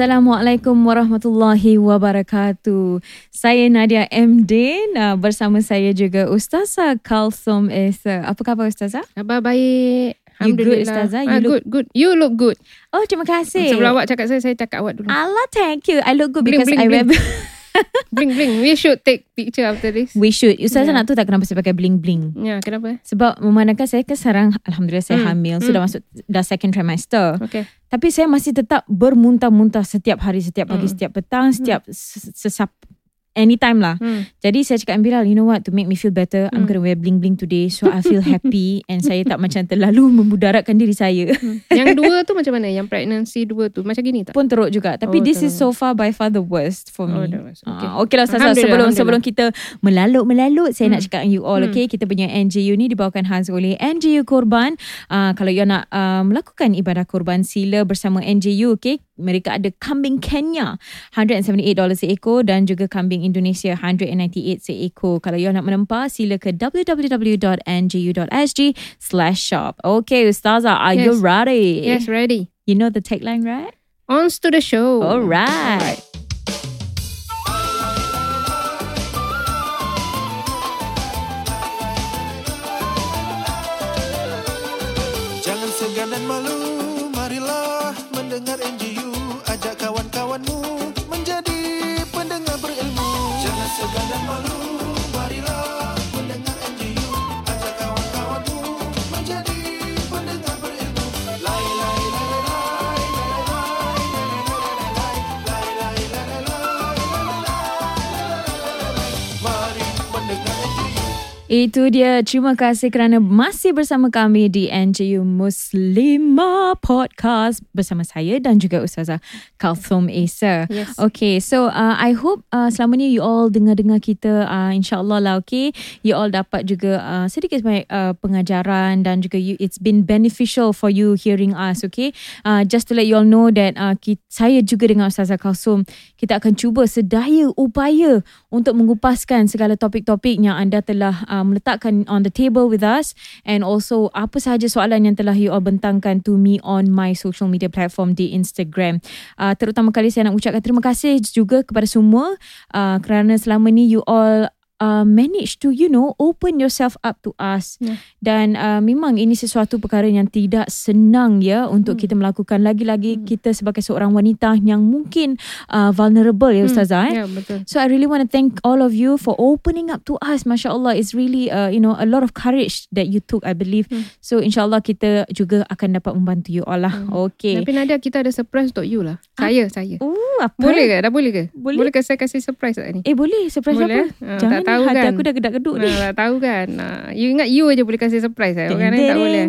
Assalamualaikum warahmatullahi wabarakatuh. Saya Nadia MD uh, bersama saya juga Ustazah Kalsum Esa. Apa khabar Ustazah? Khabar baik. You good, Alhamdulillah. Ustazah? You Ah, look- good, good. You look good. Oh, terima kasih. Sebelum awak cakap saya, saya cakap awak dulu. Allah, thank you. I look good Bling, because bling, I bling. wear... Bling, bling. We should take picture after this. We should. Ustazah Yeah. nak tahu tak kenapa saya pakai bling-bling? Ya, kenapa? Sebab memandangkan saya kan sekarang Alhamdulillah saya Hmm, hamil. hmm. Sudah masuk dah second trimester. Okay. Tapi saya masih tetap bermuntah-muntah setiap hari, setiap pagi, Hmm. setiap petang, setiap ses- sesap anytime lah. Hmm. Jadi saya cakap dengan Bilal, you know what, to make me feel better, I'm Hmm. going to wear bling-bling today so I feel happy and saya tak macam terlalu memudaratkan diri saya. Hmm. Yang dua tu macam mana? Yang pregnancy dua tu. Macam gini tak? Pun teruk juga. Tapi Oh, this is so teruk. far by far the worst for Oh, me. the worst. Okay. Okay lah Ustazah Alhamdulillah, sebelum sebelum Alhamdulillah. kita melalut-melalut saya nak Hmm. cakap dengan you all Hmm. okay kita punya NJU ni dibawakan khas oleh NJU Korban uh, kalau you nak uh, melakukan ibadah korban sila bersama NJU okay mereka ada kambing Kenya $178 seekor dan juga kambing Indonesia $198 seekor kalau you nak menempah sila ke www.nju.sg slash shop okay Ustazah are you Yes. ready Yes, ready. you know the tagline right On to the show. alright Jangan segan dan malu, marilah mendengar NGU. Itu dia. Terima kasih kerana masih bersama kami di NJU Muslimah Podcast bersama saya dan juga Ustazah Kalthum Esa. Yes. Okay, so uh, I hope uh, selama ni you all dengar-dengar kita uh, insyaAllah lah okay. You all dapat juga uh, sedikit sebanyak uh, pengajaran dan juga you, it's been beneficial for you hearing us okay. Uh, just to let you all know that uh, kita, saya juga dengan Ustazah Kalsum kita akan cuba sedaya upaya untuk mengupaskan segala topik-topik yang anda telah uh, meletakkan on the table with us and also apa sahaja soalan yang telah you all bentangkan to me on my social media platform di Instagram. Uh, terutama kali saya nak ucapkan terima kasih juga kepada semua uh, kerana selama ni you all Uh, manage to you know open yourself up to us Yeah. dan uh, memang ini sesuatu perkara yang tidak senang ya untuk Hmm. kita melakukan lagi-lagi Hmm. kita sebagai seorang wanita yang mungkin uh, vulnerable ya Hmm. ustazah eh Ya, betul. So I really want to thank all of you for opening up to us. Masya Allah, it's really uh, you know a lot of courage that you took, I believe. Hmm. So insyaAllah kita juga akan dapat membantu you all lah. Hmm. Okay. Tapi Nadia, kita ada surprise untuk you lah. Saya, saya. Oh, apa? Boleh ke? Dah boleh ke? Boleh. Boleh ke saya kasih surprise tak ni? Eh boleh, surprise Boleh, apa? Ah, Jangan tak tahu hati kan? aku dah gedak-geduk ni. Nah, tahu kan. Nah, you ingat you aja boleh kasih surprise saya. Bukan Ding, tak boleh.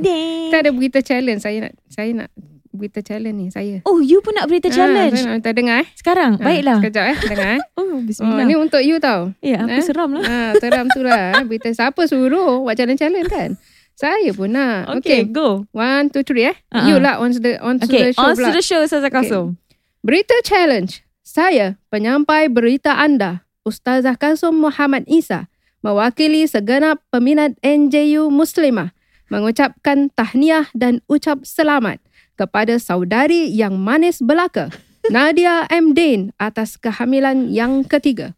Kita ada berita challenge. Saya nak saya nak berita challenge ni. Saya. Oh, you pun nak berita Ah, challenge? saya nak minta dengar eh. Sekarang, Ah, baiklah. Sekejap eh. Dengar eh. Oh, Oh, bismillah. ni untuk you tau. ya, aku eh. seram lah. Ah, seram tu lah. eh. Berita siapa suruh buat challenge-challenge kan? Saya pun nak. Okay, Okay. go. One, two, three eh. Ah, You ah. lah on to the, on to Okay, the show on to pula. the show, Ustazah Kasum. Berita challenge. Saya, penyampai berita anda, Ustazah Kasum Muhammad Isa, mewakili segenap peminat NJU Muslimah, mengucapkan tahniah dan ucap selamat kepada saudari yang manis belaka, Nadia M. Din atas kehamilan yang ketiga.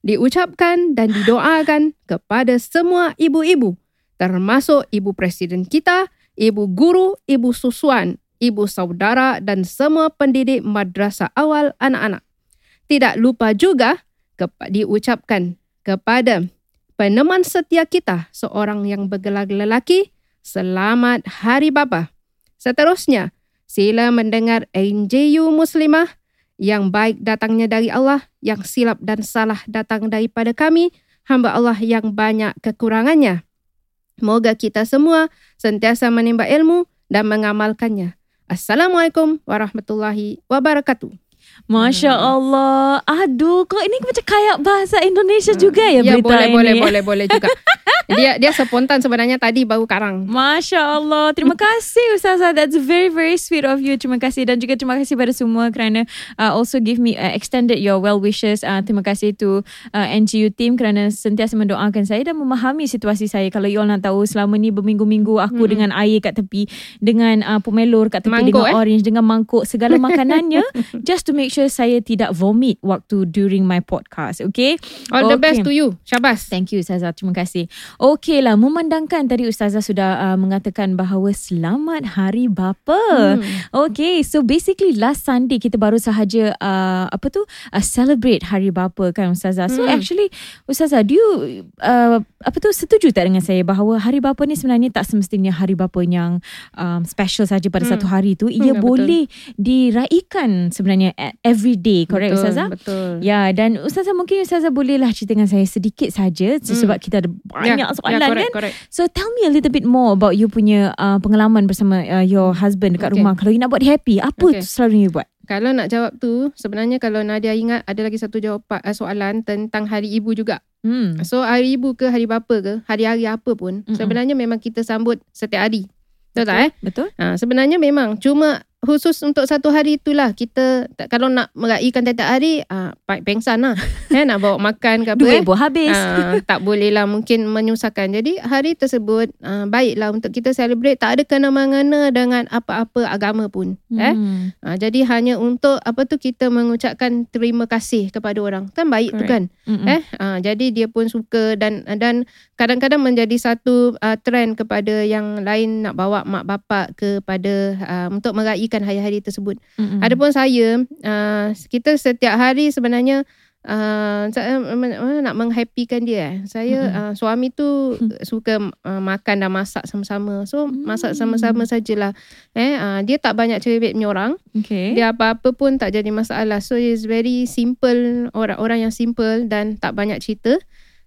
Diucapkan dan didoakan kepada semua ibu-ibu, termasuk ibu presiden kita, ibu guru, ibu susuan, ibu saudara dan semua pendidik madrasah awal anak-anak. Tidak lupa juga diucapkan kepada peneman setia kita, seorang yang bergelar lelaki, selamat hari bapa. Seterusnya, sila mendengar NJU Muslimah yang baik datangnya dari Allah, yang silap dan salah datang daripada kami, hamba Allah yang banyak kekurangannya. Moga kita semua sentiasa menimba ilmu dan mengamalkannya. Assalamualaikum warahmatullahi wabarakatuh. Masya Allah. Aduh, kau ini macam kayak bahasa Indonesia juga ya, Ya berita boleh ini. boleh boleh boleh juga. dia dia spontan sebenarnya tadi baru karang. Masya Allah. Terima kasih Ustazah. That's very very sweet of you. Terima kasih dan juga terima kasih pada semua kerana uh, also give me uh, extended your well wishes. Uh, terima kasih to uh, NGU team kerana sentiasa mendoakan saya dan memahami situasi saya. Kalau you all nak tahu selama ni berminggu-minggu aku Hmm. dengan air kat tepi dengan uh, pomelor kat tepi Mangkuk, dengan eh? orange dengan mangkuk segala makanannya just to make sure saya tidak vomit waktu during my podcast. Okay? All the Okay. best to you. Syabas. Thank you Ustazah. Terima kasih. Okeylah, memandangkan tadi Ustazah sudah uh, mengatakan bahawa selamat hari bapa. Hmm. Okay, so basically last Sunday kita baru sahaja uh, apa tu uh, celebrate hari bapa kan Ustazah. So Hmm. actually Ustazah, do you uh, apa tu setuju tak dengan saya bahawa hari bapa ni sebenarnya tak semestinya hari bapa yang um, special saja pada Hmm. satu hari tu. ya, Ia betul. boleh diraikan sebenarnya at every day, correct betul, Ustazah? Betul. Ya dan Ustazah mungkin Ustazah bolehlah cerita dengan saya sedikit saja sebab kita ada banyak soalan ya, correct, kan. Correct. So tell me a little bit more about you punya uh, pengalaman bersama uh, your husband dekat Okay. rumah. Kalau you nak buat happy, apa Okay. okay. selalu you buat? Kalau nak jawab tu, sebenarnya kalau Nadia ingat ada lagi satu jawapan uh, soalan tentang hari ibu juga. Hmm. So hari ibu ke hari bapa ke, hari-hari apa pun, Mm-mm. sebenarnya memang kita sambut setiap hari. Betul tak eh? Betul? Ha, sebenarnya memang cuma khusus untuk satu hari itulah kita kalau nak meraihkan tiap-tiap hari ah uh, pengsan lah eh, nak bawa makan ke apa Duit eh. pun habis. Ah, tak boleh lah mungkin menyusahkan. Jadi hari tersebut uh, baiklah untuk kita celebrate tak ada kena-mengena dengan apa-apa agama pun. Eh? Hmm. Uh, jadi hanya untuk apa tu kita mengucapkan terima kasih kepada orang. Kan baik tu kan. Mm-mm. Eh uh, jadi dia pun suka dan dan kadang-kadang menjadi satu uh, trend kepada yang lain nak bawa mak bapak kepada uh, untuk meraihkan hari-hari tersebut. Mm-mm. Adapun saya, uh, kita setiap hari sebenarnya uh, saya uh, nak menghappykan dia. eh. Saya Mm-mm. uh, suami tu Hmm. suka uh, makan dan masak sama-sama. So masak Mm. sama-sama sajalah. Eh uh, dia tak banyak cerewet punya orang. Okay. Dia apa-apa pun tak jadi masalah. So it's very simple orang-orang yang simple dan tak banyak cerita.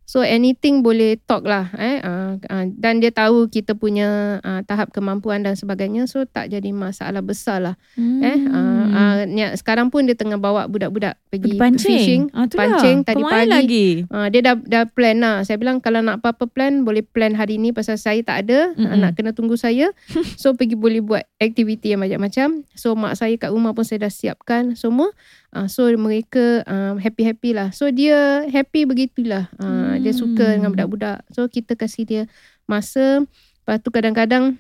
So anything boleh talk lah eh uh, uh, dan dia tahu kita punya uh, tahap kemampuan dan sebagainya so tak jadi masalah besar lah Hmm. eh uh, uh, ni, sekarang pun dia tengah bawa budak-budak pergi Pergi pancing. fishing Ah, tu pancing lah. tadi Kau main pagi. lagi. uh, dia dah dah plan lah saya bilang kalau nak apa-apa plan boleh plan hari ni pasal saya tak ada uh, nak kena tunggu saya so pergi boleh buat aktiviti yang macam-macam so mak saya kat rumah pun saya dah siapkan semua uh, so mereka uh, happy-happy lah. So dia happy begitulah. Uh, dia suka dengan Hmm. budak-budak. So kita kasih dia masa. Lepas tu kadang-kadang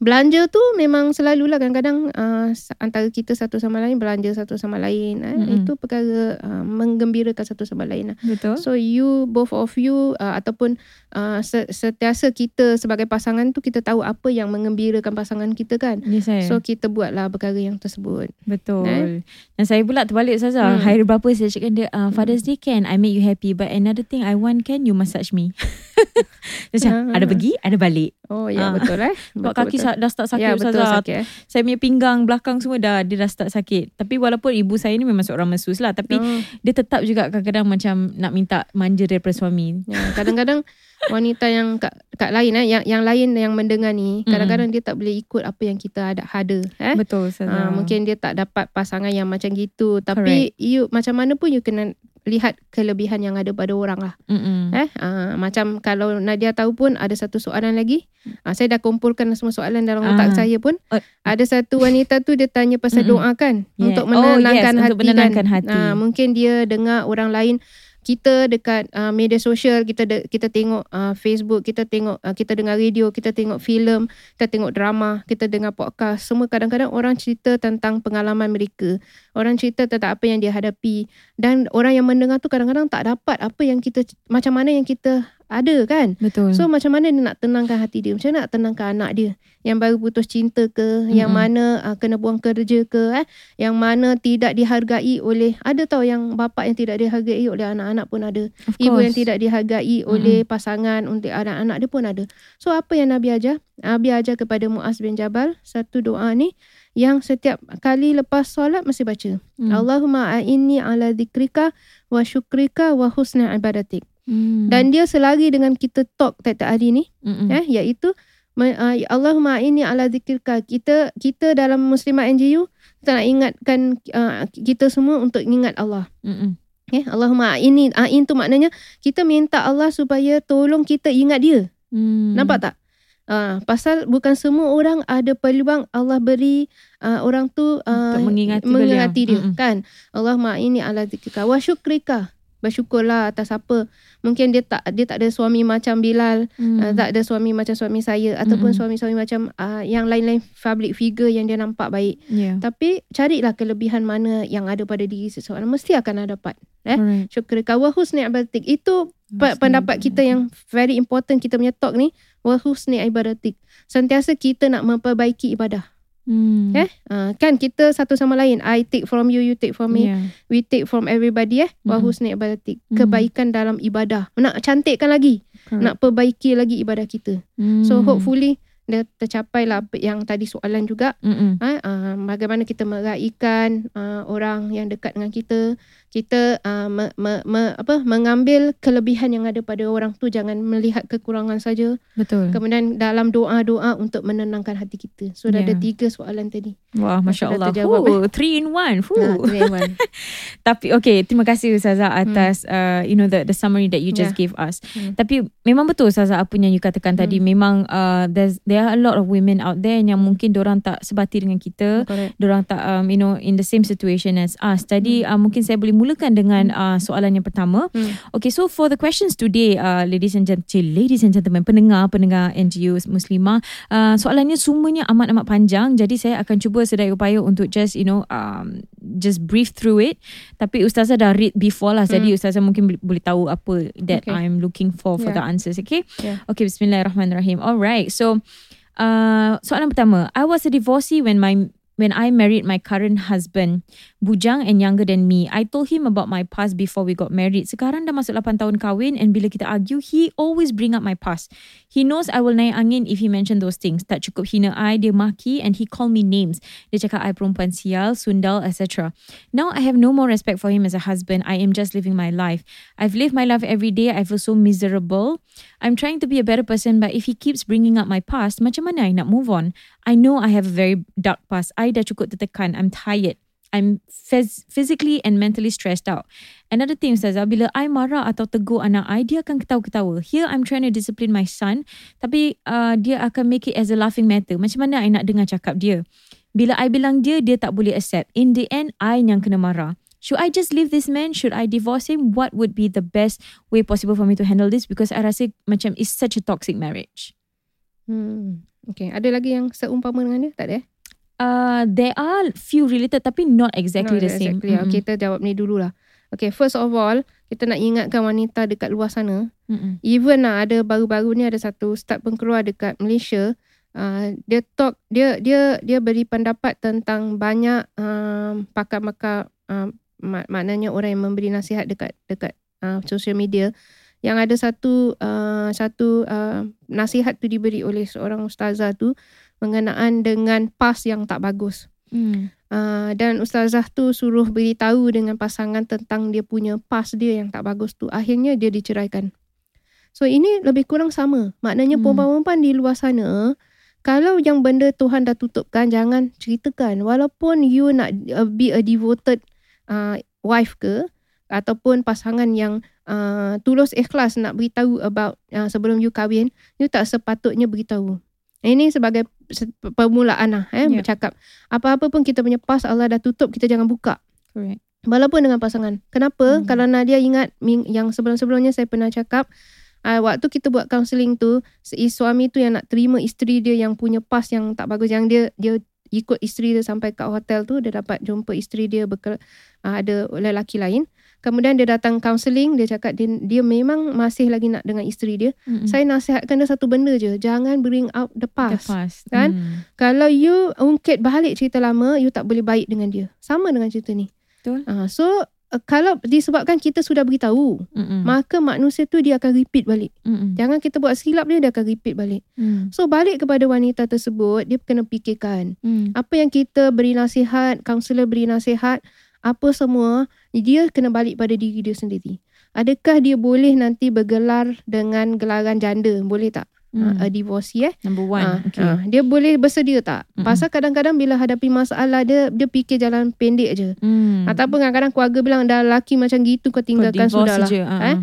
belanja tu memang selalulah kadang-kadang uh, antara kita satu sama lain belanja satu sama lain eh. Mm-mm. itu perkara uh, menggembirakan satu sama lain lah. Betul. So you both of you uh, ataupun uh, setiasa kita sebagai pasangan tu kita tahu apa yang mengembirakan pasangan kita kan. Yes, saya. So kita buatlah perkara yang tersebut. Betul. Eh? Dan saya pula terbalik Ustazah. Hmm. Hari berapa saya cakap dia, uh, Father's Day can I make you happy but another thing I want can you massage me. Macam Ah. ada pergi, ada balik. Oh ya Ah. betul eh. Betul, kaki betul. Dah start sakit Ya betul Ustazah. sakit eh. Saya punya pinggang belakang semua dah dia dah start sakit. Tapi walaupun ibu saya ni memang seorang mesus lah tapi Oh. dia tetap juga kadang-kadang macam nak minta manja daripada suami. Ya, kadang-kadang wanita yang kat, kat lain eh yang yang lain yang mendengar ni kadang-kadang dia tak boleh ikut apa yang kita ada ada eh. Betul Ustazah. mungkin dia tak dapat pasangan yang macam gitu tapi you macam mana pun you kena lihat kelebihan yang ada pada orang lah Mm-mm. eh uh, macam kalau Nadia tahu pun ada satu soalan lagi uh, saya dah kumpulkan semua soalan dalam otak Ah. saya pun Oh. ada satu wanita tu dia tanya pasal Mm-mm. doa kan Yeah. untuk Oh, menenangkan yes, hati untuk menenangkan kan hati. Ah, mungkin dia dengar orang lain kita dekat uh, media sosial kita de, kita tengok uh, Facebook kita tengok uh, kita dengar radio kita tengok filem kita tengok drama kita dengar podcast. Semua kadang-kadang orang cerita tentang pengalaman mereka. Orang cerita tentang apa yang dia hadapi. Dan orang yang mendengar tu kadang-kadang tak dapat apa yang kita macam mana yang kita ada kan Betul. So macam mana dia nak tenangkan hati dia? Macam mana nak tenangkan anak dia? Yang baru putus cinta ke? Yang Mm-mm. mana uh, kena buang kerja ke? Eh? Yang mana tidak dihargai oleh... Ada tau yang bapak yang tidak dihargai oleh anak-anak pun ada. of Ibu course. yang tidak dihargai oleh pasangan untuk anak-anak dia pun ada. So apa yang Nabi ajar? Nabi ajar kepada Muaz bin Jabal satu doa ni yang setiap kali lepas solat mesti baca. Mm. Allahumma a'inni ala dzikrika wa syukrika wa husni ibadatik. Mm. Dan dia selari dengan kita talk tiap-tiap hari ni Mm-mm. eh iaitu uh, Allahumma inni ala dzikrika kita kita dalam muslimat NGU kita nak ingatkan uh, kita semua untuk ingat Allah. Mm-mm. Okay? Allahumma ini ain tu maknanya kita minta Allah supaya tolong kita ingat dia. Mm. Nampak tak? Uh, pasal bukan semua orang ada peluang Allah beri uh, orang tu uh, Untuk mengingati mengingati dia. Mm-mm. kan Allahumma ini ala zikrika wa syukrika bersyukurlah atas apa mungkin dia tak dia tak ada suami macam Bilal Mm. uh, tak ada suami macam suami saya ataupun Mm-mm. suami-suami macam uh, yang lain-lain public figure yang dia nampak baik Yeah. tapi carilah kelebihan mana yang ada pada diri seseorang mesti akan ada dapat eh? Alright. syukrika wa husni ibadatik itu Husni pendapat kita yang very important kita punya talk ni wa husni ibadatik sentiasa kita nak memperbaiki ibadah Mm. eh uh, kan kita satu sama lain I take from you you take from me Yeah. we take from everybody eh wa Mm-mm. husni ibadatik Mm. kebaikan dalam ibadah nak cantikkan lagi Correct. nak perbaiki lagi ibadah kita so Mm. hopefully dia tercapai lah yang tadi soalan juga Mm-mm. ha, uh, bagaimana kita meraihkan uh, orang yang dekat dengan kita kita uh, me, me, me, apa mengambil kelebihan yang ada pada orang tu jangan melihat kekurangan saja Betul. kemudian dalam doa-doa untuk menenangkan hati kita so dah ada Yeah. tiga soalan tadi Wah, Masya Dah Allah. terjawab, Fuh, three in one. Fuh. Nah, tu yang one. Tapi okay, terima kasih Ustazah atas uh, you know the the summary that you just gave us. Hmm. Tapi memang betul Ustazah apa yang you katakan tadi. Memang uh, there's there are a lot of women out there yang mungkin orang tak sebati dengan kita. correct Diorang tak um, you know in the same situation as us. Jadi uh, mungkin saya boleh mulakan dengan uh, soalan yang pertama. Hmm. Okay, so for the questions today, uh, ladies and gentlemen, ladies and gentlemen, pendengar pendengar NGO Muslimah, uh, soalannya semuanya amat amat panjang. Jadi saya akan cuba sedaya upaya untuk just you know um, just brief through it. Tapi ustazah dah read before lah, jadi ustazah mungkin boleh- boleh tahu apa that Okay. I'm looking for for Yeah. the answers. Okay, Yeah. okay. Bismillahirrahmanirrahim. Alright, so. Uh, soalan pertama, I was a divorcee when my when I married my current husband, bujang and younger than me. I told him about my past before we got married. Sekarang dah masuk 8 tahun kahwin and bila kita argue, he always bring up my past. He knows I will naik angin if he mention those things. Tak cukup hina I, dia maki and he call me names. Dia cakap I perempuan sial, sundal, etc. Now I have no more respect for him as a husband. I am just living my life. I've lived my life every day. I feel so miserable. I'm trying to be a better person but if he keeps bringing up my past, macam mana I nak move on? I know I have a very dark past. I dah cukup tertekan. I'm tired. I'm phys- physically and mentally stressed out. Another thing Ustazah, bila I marah atau tegur anak I, dia akan ketawa-ketawa. Here, I'm trying to discipline my son, tapi uh, dia akan make it as a laughing matter. Macam mana I nak dengar cakap dia? Bila I bilang dia, dia tak boleh accept. In the end, I yang kena marah. Should I just leave this man? Should I divorce him? What would be the best way possible for me to handle this? Because I rasa macam it's such a toxic marriage. hmm. Okay ada lagi yang seumpama dengan dia tak ada eh Uh, there are few related tapi not exactly No, the same. exactly. Mm-mm. Okay, kita jawab ni dululah. Okay, first of all, kita nak ingatkan wanita dekat luar sana. Mm-mm. Even lah ada baru-baru ni ada satu start pengkeluar dekat Malaysia. Uh, dia talk, dia dia dia beri pendapat tentang banyak um, pakar-pakar um, mak, maknanya orang yang memberi nasihat dekat dekat uh, social media yang ada satu uh, satu uh, nasihat tu diberi oleh seorang ustazah tu mengenaan dengan past yang tak bagus. Mm. Uh, dan ustazah tu suruh beritahu dengan pasangan tentang dia punya past dia yang tak bagus tu. Akhirnya dia diceraikan. So ini lebih kurang sama. Maknanya Hmm. perempuan-perempuan di luar sana, kalau yang benda Tuhan dah tutupkan, jangan ceritakan. Walaupun you nak uh, be a devoted uh, wife ke, ataupun pasangan yang uh, tulus ikhlas nak beritahu about uh, sebelum you kahwin, you tak sepatutnya beritahu. Ini sebagai se- permulaan lah eh, Ya. bercakap. Apa-apa pun kita punya past Allah dah tutup, kita jangan buka. Correct. Walaupun dengan pasangan. Kenapa? Hmm. Kalau Nadia ingat yang sebelum-sebelumnya saya pernah cakap, uh, waktu kita buat counselling tu, si suami tu yang nak terima isteri dia yang punya past yang tak bagus, yang dia dia ikut isteri dia sampai kat hotel tu, dia dapat jumpa isteri dia bekel, uh, ada lelaki lain. Kemudian dia datang counselling, dia cakap dia, dia memang masih lagi nak dengan isteri dia. Mm-mm. Saya nasihatkan dia satu benda je, jangan bring out the the past. past. kan? Mm. Kalau you ungkit balik cerita lama, you tak boleh baik dengan dia. Sama dengan cerita ni. Betul. Uh, so uh, kalau disebabkan kita sudah beritahu, Mm-mm. maka manusia tu dia akan repeat balik. Mm-mm. Jangan kita buat silap dia, dia akan repeat balik. Mm. So balik kepada wanita tersebut, dia kena fikirkan. Mm. Apa yang kita beri nasihat, kaunselor beri nasihat, apa semua, dia kena balik pada diri dia sendiri. Adakah dia boleh nanti bergelar dengan gelaran janda? Boleh tak? Hmm. uh, a divorcee eh. Number one. Ah, okay. ah, dia boleh bersedia tak? Mm-mm. Pasal kadang-kadang bila hadapi masalah dia dia fikir jalan pendek je. Hmm. Ataupun kadang-kadang keluarga bilang dah lelaki macam gitu kau Kau tinggalkan divorce sudahlah. je. ah, Eh?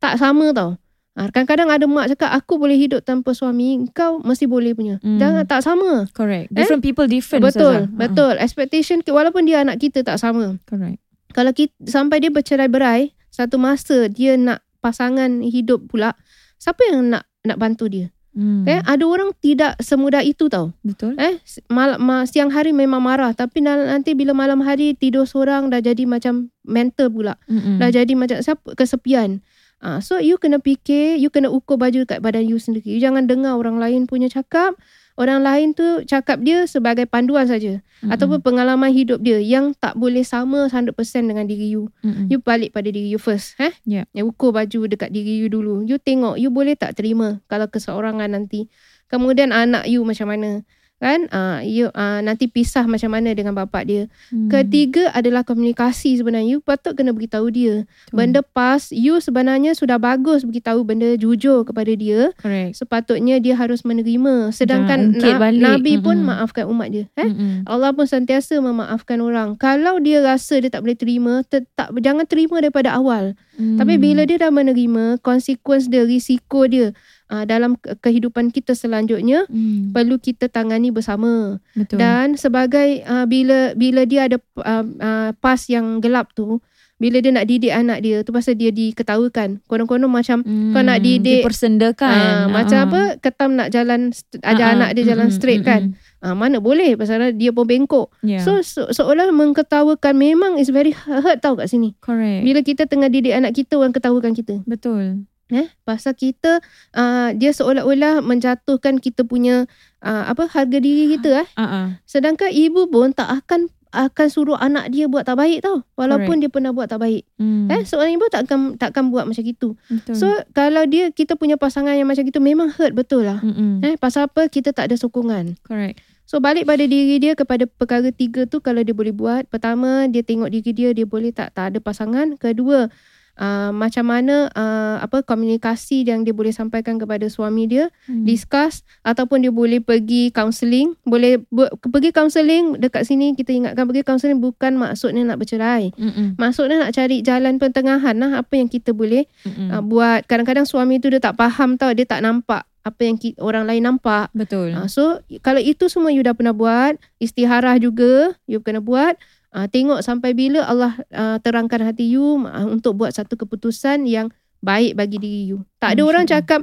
Tak sama tau. Kadang-kadang ada mak cakap aku boleh hidup tanpa suami, kau mesti boleh punya. Mm. Jangan tak sama. Correct. Different people different. Eh? betul, Ustazah. Ah, betul. Expectation walaupun dia anak kita tak sama. Correct. Kalau kita sampai dia bercerai-berai, satu masa dia nak pasangan hidup pula, siapa yang nak nak bantu dia? Hmm. Eh, ada orang tidak semudah itu tau. Betul. Eh, mal, ma, siang hari memang marah tapi na- nanti bila malam hari tidur seorang dah jadi macam mental pula. Mm-mm. Dah jadi macam siapa kesepian. Ah, so you kena fikir, you kena ukur baju kat badan you sendiri. You jangan dengar orang lain punya cakap. Orang lain tu cakap dia sebagai panduan saja Mm-mm. ataupun pengalaman hidup dia yang tak boleh sama 100% dengan diri you. Mm-mm. You balik pada diri you first, eh? Yeah. You ukur baju dekat diri you dulu. You tengok you boleh tak terima kalau keseorangan nanti. Kemudian anak you macam mana? Kan? Ah, you ah, nanti pisah macam mana dengan bapak dia. Hmm. Ketiga adalah komunikasi sebenarnya. You patut kena beritahu dia. Betul. Benda past, you sebenarnya sudah bagus beritahu benda jujur kepada dia. Correct. Sepatutnya dia harus menerima. Sedangkan na- balik. Nabi pun Mm-mm. maafkan umat dia. Eh? Mm-mm. Allah pun sentiasa memaafkan orang. Kalau dia rasa dia tak boleh terima, tetap jangan terima daripada awal. Mm. Tapi bila dia dah menerima konsekuens dia, risiko dia uh, dalam ke- kehidupan kita selanjutnya Mm. perlu kita tangani bersama. Betul. Dan sebagai uh, bila bila dia ada uh, uh, pas yang gelap tu, bila dia nak didik anak dia, tu pasal dia diketawakan. Konon-konon macam Mm. kau nak didik, Dipersendakan. uh, macam Ah. apa ketam nak jalan Ah, ah. anak dia jalan Mm-mm, straight kan. mm-mm. Ah, mana boleh pasal dia pun bengkok. Yeah. So so seolah mengketawakan memang is very hurt tau kat sini. correct. Bila kita tengah didik anak kita orang ketawakan kita. Betul. Eh, pasal kita uh, dia seolah-olah menjatuhkan kita punya uh, apa harga diri kita eh. Ah. Sedangkan ibu pun tak akan akan suruh anak dia buat tak baik tau. Walaupun dia pernah buat tak baik. Mm. Eh, seorang ibu takkan takkan buat macam itu. Betul. So kalau dia kita punya pasangan yang macam itu memang hurt betul lah. Mm-mm. Eh, pasal apa kita tak ada sokongan. correct. So balik pada diri dia kepada perkara tiga tu kalau dia boleh buat. Pertama dia tengok diri dia dia boleh tak tak ada pasangan. Kedua uh, macam mana uh, apa komunikasi yang dia boleh sampaikan kepada suami dia, Mm. discuss ataupun dia boleh pergi counselling. Boleh bu- pergi counselling dekat sini kita ingatkan pergi counselling bukan maksudnya nak bercerai. Mm-mm. Maksudnya nak cari jalan pertengahan lah apa yang kita boleh Mm-mm. uh, buat. Kadang-kadang suami tu dia tak faham tau, dia tak nampak apa yang ki- orang lain nampak. Betul. Uh, so kalau itu semua you dah pernah buat, istiharah juga you kena buat. Uh, tengok sampai bila Allah uh, terangkan hati you uh, untuk buat satu keputusan yang baik bagi diri you. Tak ada Masya orang Allah. cakap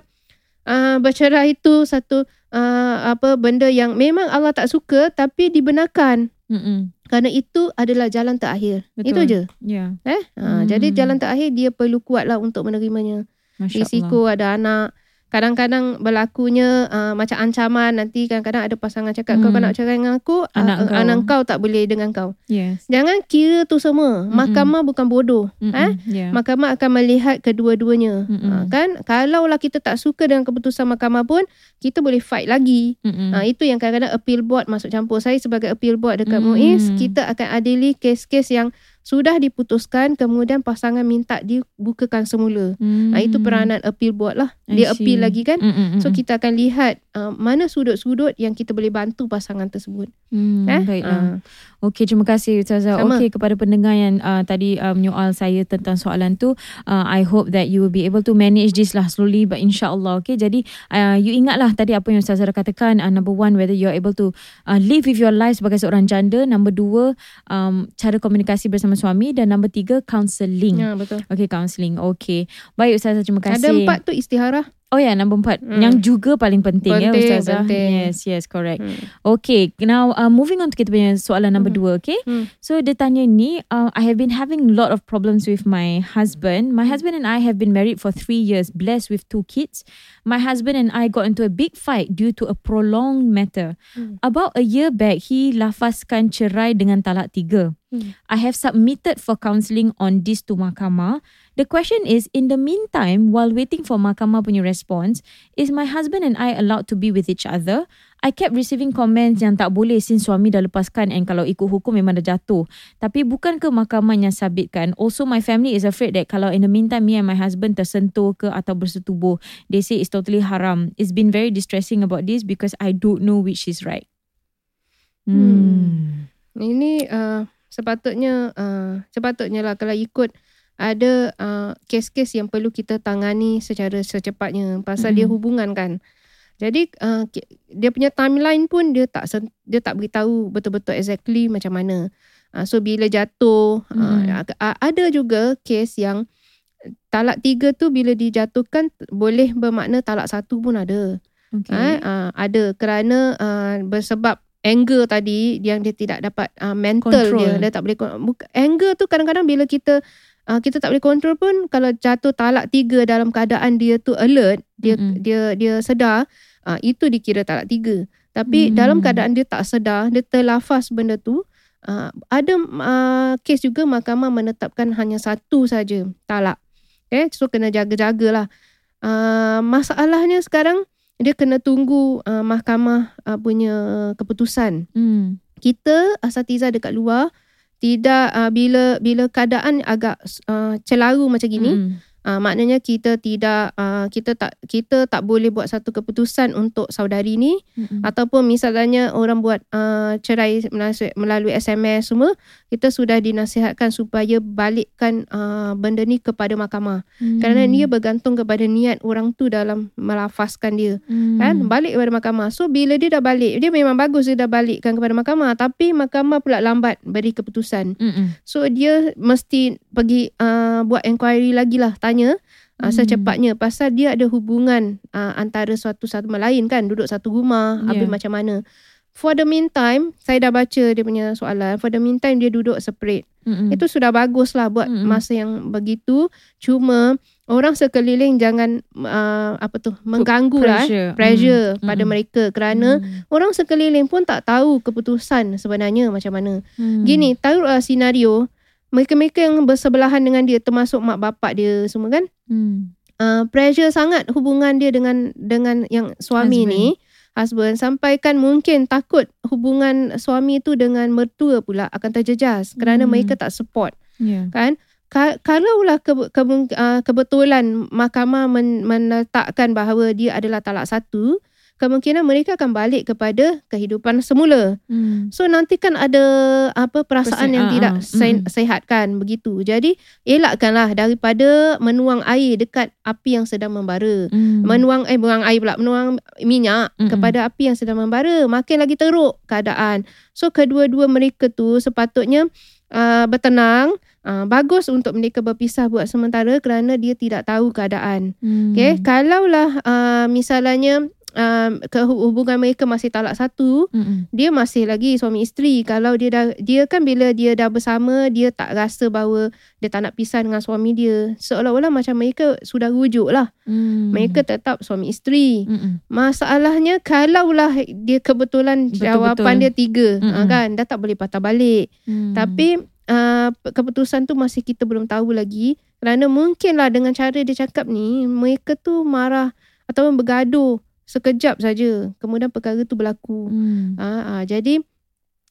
uh, bercerai itu satu uh, apa benda yang memang Allah tak suka tapi dibenarkan. Mm-mm. Kerana itu adalah jalan terakhir. Betul. Itu je. Yeah. Eh? Uh, Hmm. Jadi jalan terakhir dia perlu kuatlah untuk menerimanya. Masya Allah. Risiko ada anak. Kadang-kadang berlakunya uh, macam ancaman nanti kadang-kadang ada pasangan cakap kau Hmm. nak cerai dengan aku Anak uh, kau. anak kau tak boleh dengan kau. Yes. Jangan kira tu semua. Mm-mm. Mahkamah bukan bodoh. Mm-mm. Eh? Yeah. Mahkamah akan melihat kedua-duanya. Mm-mm. Uh, kan kalaulah kita tak suka dengan keputusan mahkamah pun kita boleh fight lagi. Mm-mm. Uh, itu yang kadang-kadang appeal board masuk campur. Saya sebagai appeal board dekat Hmm. MUIS kita akan adili kes-kes yang sudah diputuskan kemudian pasangan minta dibukakan semula. Mm. Ah, itu peranan appeal board lah. Dia appeal lagi kan. Mm-mm. So kita akan lihat uh, mana sudut-sudut yang kita boleh bantu pasangan tersebut. Hmm, Eh? Baiklah. Ah. Okey, terima kasih Ustazah. Okey, kepada pendengar yang uh, tadi uh, menyoal saya tentang soalan tu, uh, I hope that you will be able to manage this lah slowly but insyaAllah. Okay, jadi uh, you ingatlah tadi apa yang Ustazah katakan. Uh, number one, whether you are able to uh, live with your life sebagai seorang janda. Number dua, um, cara komunikasi bersama suami. Dan number tiga, counselling. Ya betul. Okay, counselling. Okay. Baik Ustazah, terima kasih. Ada empat tu istiharah. Oh ya, yeah, number empat. Hmm. Yang juga paling penting, ya Penting, Ustazah. penting. Yes, yes, correct. Hmm. Okay, now uh, moving on to kita punya soalan number Hmm. dua, okay? Hmm. So dia tanya ni, uh, I have been having a lot of problems with my husband. My husband and I have been married for three years, blessed with two kids. My husband and I got into a big fight due to a prolonged matter. Hmm. About a year back, he lafazkan cerai dengan talak tiga. Hmm. I have submitted for counselling on this to mahkamah. The question is, in the meantime, while waiting for mahkamah punya response, is my husband and I allowed to be with each other? I kept receiving comments yang tak boleh since suami dah lepaskan and kalau ikut hukum memang dah jatuh. Tapi bukan ke mahkamah yang sabitkan? Also, my family is afraid that kalau in the meantime me and my husband tersentuh ke atau bersetubuh, they say it's totally haram. It's been very distressing about this because I don't know which is right. Hmm. Ini uh, sepatutnya uh, sepatutnya lah kalau ikut ada uh, kes-kes yang perlu kita tangani secara secepatnya pasal dia Mm. hubungan kan. Jadi uh, dia punya timeline pun dia tak dia tak beritahu betul-betul exactly macam mana. Uh, so bila jatuh Mm. uh, a- ada juga kes yang talak tiga tu bila dijatuhkan boleh bermakna talak satu pun ada. Okay. Okay. Uh, ada kerana uh, bersebab anger tadi yang dia tidak dapat uh, mental Control. dia dia tak boleh buka- anger tu kadang-kadang bila kita uh, kita tak boleh kontrol pun kalau jatuh talak tiga dalam keadaan dia tu alert dia Mm-mm. dia dia sedar uh, itu dikira talak tiga tapi Hmm. dalam keadaan dia tak sedar dia terlafaz benda tu uh, ada uh, kes juga mahkamah menetapkan hanya satu saja talak okay so kena jaga-jagalah uh, masalahnya sekarang dia kena tunggu uh, mahkamah uh, punya keputusan. Hmm. Kita asatiza dekat luar tidak uh, bila bila keadaan agak uh, celaru macam gini, Hmm. Uh, maknanya kita tidak uh, kita tak kita tak boleh buat satu keputusan untuk saudari ni Hmm. ataupun misalnya orang buat uh, cerai melalui, melalui SMS semua, kita sudah dinasihatkan supaya balikkan uh, benda ni kepada mahkamah. Hmm. Kerana dia bergantung kepada niat orang tu dalam melafazkan dia Hmm. kan balik kepada mahkamah. So bila dia dah balik, dia memang bagus dia dah balikkan kepada mahkamah tapi mahkamah pula lambat beri keputusan. Hmm. So dia mesti pergi uh, buat inquiry lagi lah tanya uh, Hmm. secepatnya pasal dia ada hubungan uh, antara suatu sama lain kan duduk satu rumah Yeah. habis macam mana. For the meantime, saya dah baca dia punya soalan. For the meantime dia duduk separate. Hmm. Itu sudah bagus lah buat Mm-mm. masa yang begitu. Cuma orang sekeliling jangan uh, apa tu mengganggu lah eh, pressure. pressure Mm. pada Mm-mm. mereka kerana Hmm. orang sekeliling pun tak tahu keputusan sebenarnya macam mana. Hmm. Gini, taruhlah senario mereka-mereka yang bersebelahan dengan dia termasuk mak bapak dia semua kan Hmm. uh, pressure sangat hubungan dia dengan dengan yang suami Husband. ni husband sampai kan mungkin takut hubungan suami tu dengan mertua pula akan terjejas kerana Hmm. mereka tak support Yeah. kan Ka- kalaulah ke, ke, uh, kebetulan mahkamah men, menletakkan bahawa dia adalah talak satu kemungkinan mereka akan balik kepada kehidupan semula Hmm. So nanti kan ada apa perasaan Perasaan, yang ah, tidak ah, se- mm. sehat kan begitu. Jadi elakkanlah daripada menuang air dekat api yang sedang membara. Hmm. Menuang eh buang air pula menuang minyak Mm-mm. kepada api yang sedang membara makin lagi teruk keadaan. So kedua-dua mereka tu sepatutnya uh, bertenang uh, bagus untuk mereka berpisah buat sementara kerana dia tidak tahu keadaan. Hmm. Okay, kalaulah uh, misalnya uh, kehubungan mereka masih talak satu Hmm. dia masih lagi suami isteri kalau dia dah dia kan bila dia dah bersama dia tak rasa bahawa dia tak nak pisah dengan suami dia seolah-olah macam mereka sudah rujuk lah Hmm. mereka tetap suami isteri Hmm. masalahnya kalaulah dia kebetulan Betul-betul. jawapan dia tiga Mm-mm. uh, kan dah tak boleh patah balik Hmm. tapi uh, keputusan tu masih kita belum tahu lagi kerana mungkinlah dengan cara dia cakap ni mereka tu marah ataupun bergaduh sekejap saja kemudian perkara tu berlaku Hmm. Ha, ha, jadi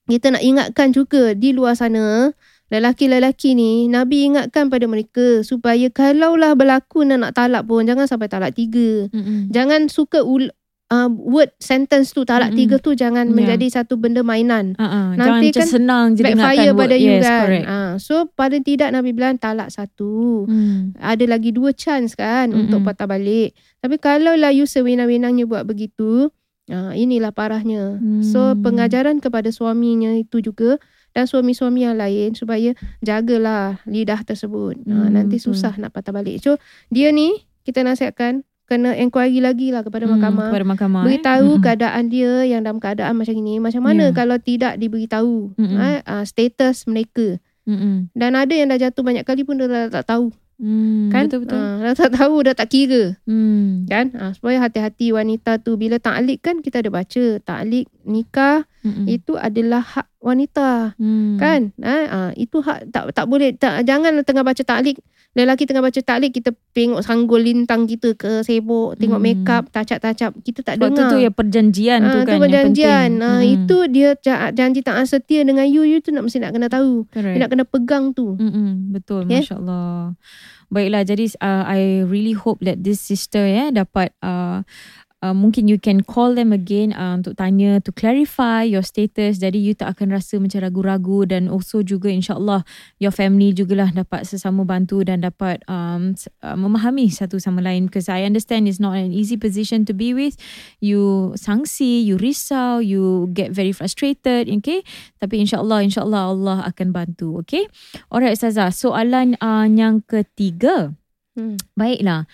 kita nak ingatkan juga di luar sana lelaki-lelaki ni Nabi ingatkan pada mereka supaya kalaulah berlaku nak, nak talak pun jangan sampai talak tiga. Hmm. Jangan suka ul, uh, word sentence tu talak Mm-mm. tiga tu jangan Ya. menjadi satu benda mainan. Uh-uh. Jangan Nanti macam kan senang je dengarkan Backfire pada word. you yes, kan. correct. Ha, so pada tidak Nabi bilang talak satu. Hmm. Ada lagi dua chance kan Mm-mm. untuk patah balik. Tapi kalaulah you sewenang-wenangnya buat begitu, uh, inilah parahnya. So Hmm. pengajaran kepada suaminya itu juga dan suami-suami yang lain supaya jagalah lidah tersebut. Hmm, Ha, nanti betul. susah nak patah balik. So dia ni kita nasihatkan kena inquiry lagi lah kepada Hmm, mahkamah. Kepada mahkamah. Beritahu eh. keadaan dia yang dalam keadaan macam ini. Macam mana Ya. kalau tidak diberitahu Mm-mm. ha, uh, status mereka. Hmm. Dan ada yang dah jatuh banyak kali pun dia dah tak tahu. Hmm. Kan? Betul-betul. Ha, dah tak tahu, dah tak kira. Hmm. kan ha, supaya hati-hati wanita tu bila taklik kan kita ada baca taklik nikah Mm-mm. itu adalah hak wanita Hmm. kan ha, ha, itu hak tak tak boleh tak jangan tengah baca taklik lelaki tengah baca taklik kita tengok sanggul lintang kita ke sibuk tengok Hmm. make up tacap-tacap kita tak Sebab tu dengar tu ya perjanjian tu Ah, kan tu perjanjian. yang penting. Ah, Mm-mm. itu dia ja- janji tak setia dengan you, you tu nak mesti nak kena tahu. Correct. Dia nak kena pegang tu. Mm-mm, betul, Yeah. Masya Allah. Baiklah, jadi uh, I really hope that this sister ya dapat uh, uh, mungkin you can call them again uh, untuk tanya to clarify your status. Jadi you tak akan rasa macam ragu-ragu dan also juga insyaAllah your family jugalah dapat sesama bantu dan dapat um, uh, memahami satu sama lain. Because I understand it's not an easy position to be with. You sangsi, you risau, you get very frustrated, okay? Tapi insyaAllah, insyaAllah Allah akan bantu, okay? Alright Ustazah, soalan uh, yang ketiga. Hmm. Baiklah.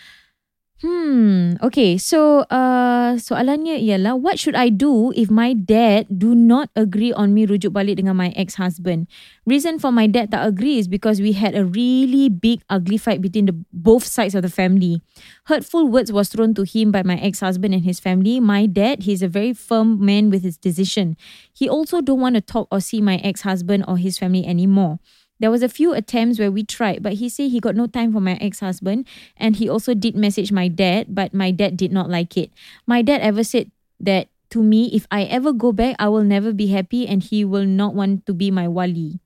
Hmm, okay. So, uh, soalannya ialah what should I do if my dad do not agree on me rujuk balik dengan my ex-husband? Reason for my dad tak agree is because we had a really big ugly fight between the both sides of the family. Hurtful words was thrown to him by my ex-husband and his family. My dad, he's a very firm man with his decision. He also don't want to talk or see my ex-husband or his family anymore. There was a few attempts where we tried, but he said he got no time for my ex-husband and he also did message my dad, but my dad did not like it. My dad ever said that to me, if I ever go back, I will never be happy and he will not want to be my wali.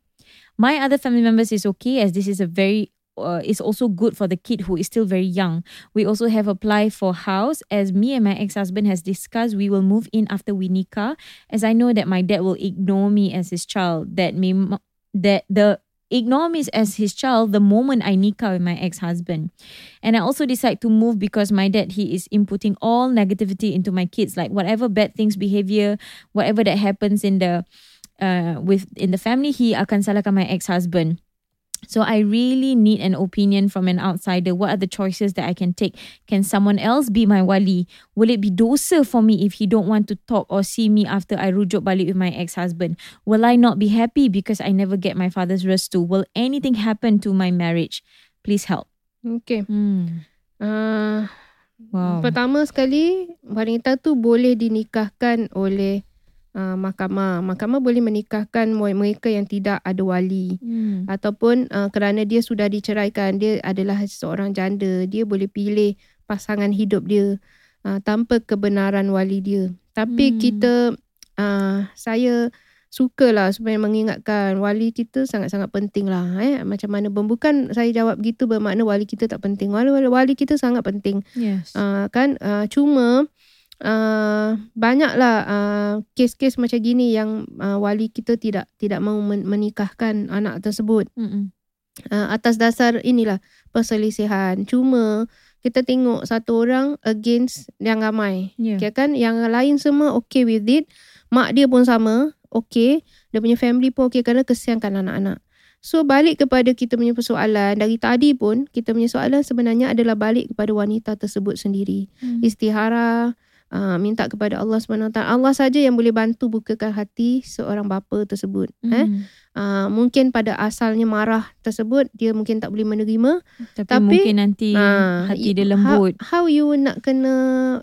My other family members is okay as this is a very uh, is also good for the kid who is still very young. We also have applied for house as me and my ex-husband has discussed we will move in after we nikah as I know that my dad will ignore me as his child that may that the ignore me as his child the moment I nikah with my ex-husband. And I also decide to move because my dad he is inputting all negativity into my kids like whatever bad things behavior whatever that happens in the uh with in the family he akan salahkan my ex-husband. So I really need an opinion from an outsider. What are the choices that I can take? Can someone else be my wali? Will it be dosa for me if he don't want to talk or see me after I rujuk balik with my ex-husband? Will I not be happy because I never get my father's restu? Will anything happen to my marriage? Please help. Okay. Hmm. Uh, Wow. Pertama sekali, wanita tu boleh dinikahkan oleh uh, mahkamah. Mahkamah boleh menikahkan mereka yang tidak ada wali. Hmm. Ataupun uh, kerana dia sudah diceraikan, dia adalah seorang janda. Dia boleh pilih pasangan hidup dia uh, tanpa kebenaran wali dia. Tapi Hmm. kita, uh, saya sukalah supaya mengingatkan wali kita sangat-sangat penting lah. Eh? Macam mana pun. Bukan saya jawab gitu bermakna wali kita tak penting. Wali, wali, wali kita sangat penting. Yes. Uh, kan uh, cuma uh, banyaklah uh, kes-kes macam gini yang uh, wali kita tidak tidak mau men- menikahkan anak tersebut Mm-mm. uh, atas dasar inilah perselisihan. Cuma kita tengok satu orang against yang ramai. Yeah. Okay kan yang lain semua okay with it. Mak dia pun sama, okay. Dia punya family pun okay kerana kesiankan anak-anak. So balik kepada kita punya persoalan dari tadi pun kita punya soalan sebenarnya adalah balik kepada wanita tersebut sendiri. Hmm. Istihara uh, minta kepada Allah SWT. Allah saja yang boleh bantu bukakan hati seorang bapa tersebut. Eh? Uh, mungkin pada asalnya marah tersebut dia mungkin tak boleh menerima. Tapi, Tapi, mungkin nanti Ah, hati dia lembut. How, how you nak kena